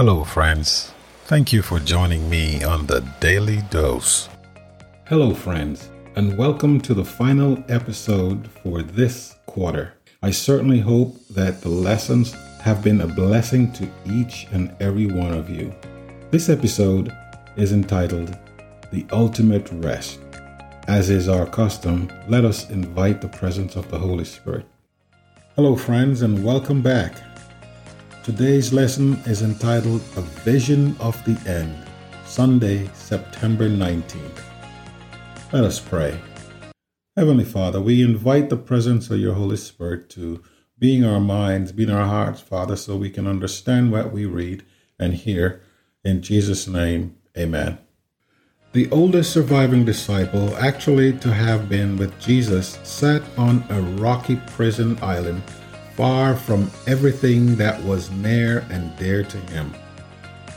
Hello, friends. Thank you for joining me on the Daily Dose. Hello, friends, and welcome to the final episode for this quarter. I certainly hope that the lessons have been a blessing to each and every one of you. This episode is entitled The Ultimate Rest. As is our custom, let us invite the presence of the Holy Spirit. Hello, friends, and welcome back. Today's lesson is entitled A Vision of the End, Sunday, September 19th. Let us pray. Heavenly Father, we invite the presence of your Holy Spirit to be in our minds, be in our hearts, Father, so we can understand what we read and hear. In Jesus' name, amen. The oldest surviving disciple, actually to have been with Jesus, sat on a rocky prison island far from everything that was near and dear to him.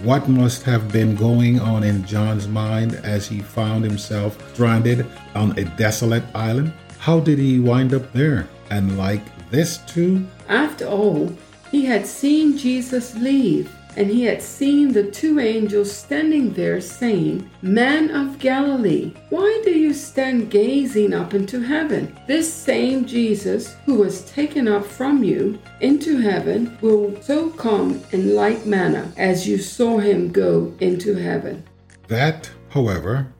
What must have been going on in John's mind as he found himself stranded on a desolate island? How did he wind up there? And like this too? After all, he had seen Jesus leave and he had seen the two angels standing there, saying, Man of Galilee, why do you stand gazing up into heaven? This same Jesus who was taken up from you into heaven will so come in like manner as you saw him go into heaven. That, however,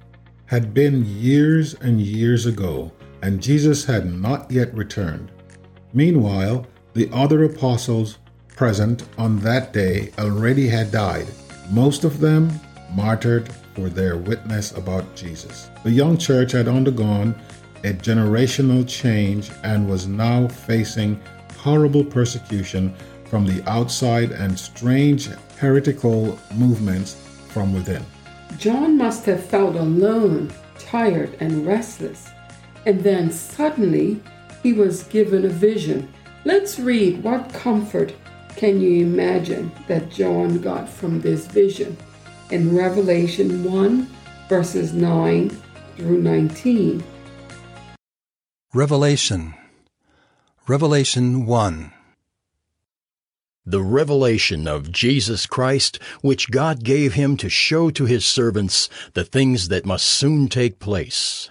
had been years and years ago, and Jesus had not yet returned. Meanwhile, the other apostles present on that day already had died, most of them martyred for their witness about Jesus. The young church had undergone a generational change and was now facing horrible persecution from the outside and strange heretical movements from within. John must have felt alone, tired, and restless. And then suddenly he was given a vision. Let's read what comfort can you imagine that John got from this vision? In Revelation 1, verses 9 through 19. Revelation Revelation 1 The revelation of Jesus Christ, which God gave him to show to his servants the things that must soon take place.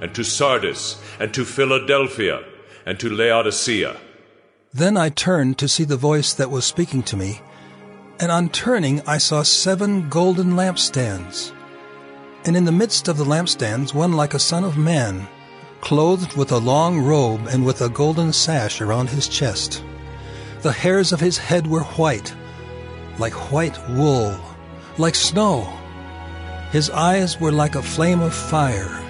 and to Sardis, and to Philadelphia, and to Laodicea. Then I turned to see the voice that was speaking to me, and on turning I saw seven golden lampstands. And in the midst of the lampstands one like a son of man, clothed with a long robe and with a golden sash around his chest. The hairs of his head were white, like white wool, like snow. His eyes were like a flame of fire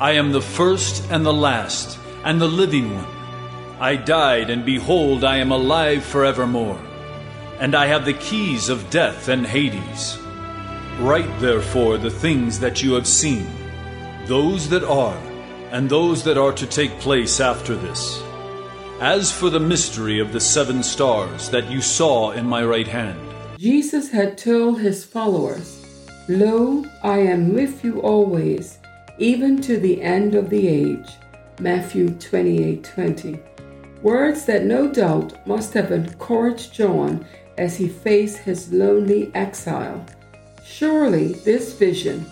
I am the first and the last, and the living one. I died, and behold, I am alive forevermore. And I have the keys of death and Hades. Write therefore the things that you have seen, those that are, and those that are to take place after this. As for the mystery of the seven stars that you saw in my right hand, Jesus had told his followers, Lo, I am with you always, even to the end of the age. Matthew 28 20. Words that no doubt must have encouraged John as he faced his lonely exile. Surely this vision,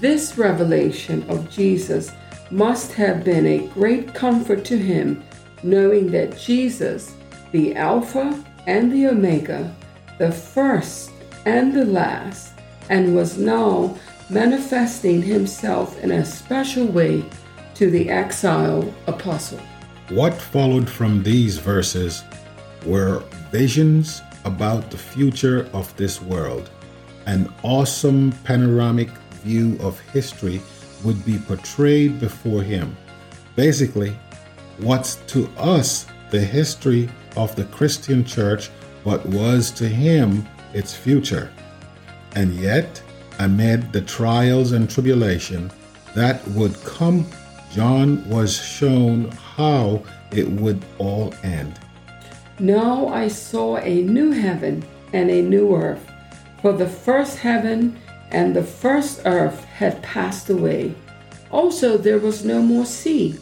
this revelation of Jesus must have been a great comfort to him, knowing that Jesus, the Alpha and the Omega, the first and the last, and was now manifesting himself in a special way to the exiled apostle. What followed from these verses were visions about the future of this world. An awesome panoramic view of history would be portrayed before him. Basically, what's to us the history of the Christian church, what was to him its future. And yet, amid the trials and tribulation that would come, John was shown how it would all end. Now I saw a new heaven and a new earth, for the first heaven and the first earth had passed away. Also, there was no more sea.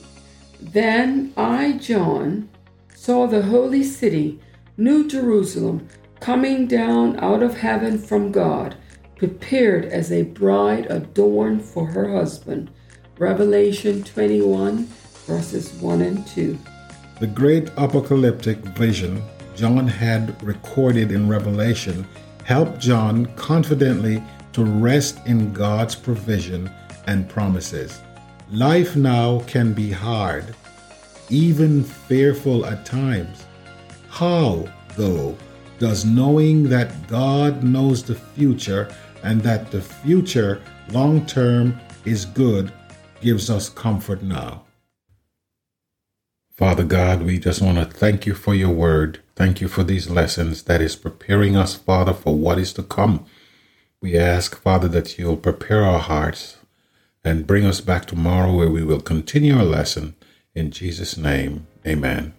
Then I, John, saw the holy city, New Jerusalem, coming down out of heaven from God, prepared as a bride adorned for her husband. Revelation 21, verses 1 and 2. The great apocalyptic vision John had recorded in Revelation helped John confidently to rest in God's provision and promises. Life now can be hard, even fearful at times. How, though, does knowing that God knows the future and that the future long term is good gives us comfort now? Father God, we just want to thank you for your word. Thank you for these lessons that is preparing us, Father, for what is to come. We ask, Father, that you'll prepare our hearts and bring us back tomorrow where we will continue our lesson. In Jesus' name, amen.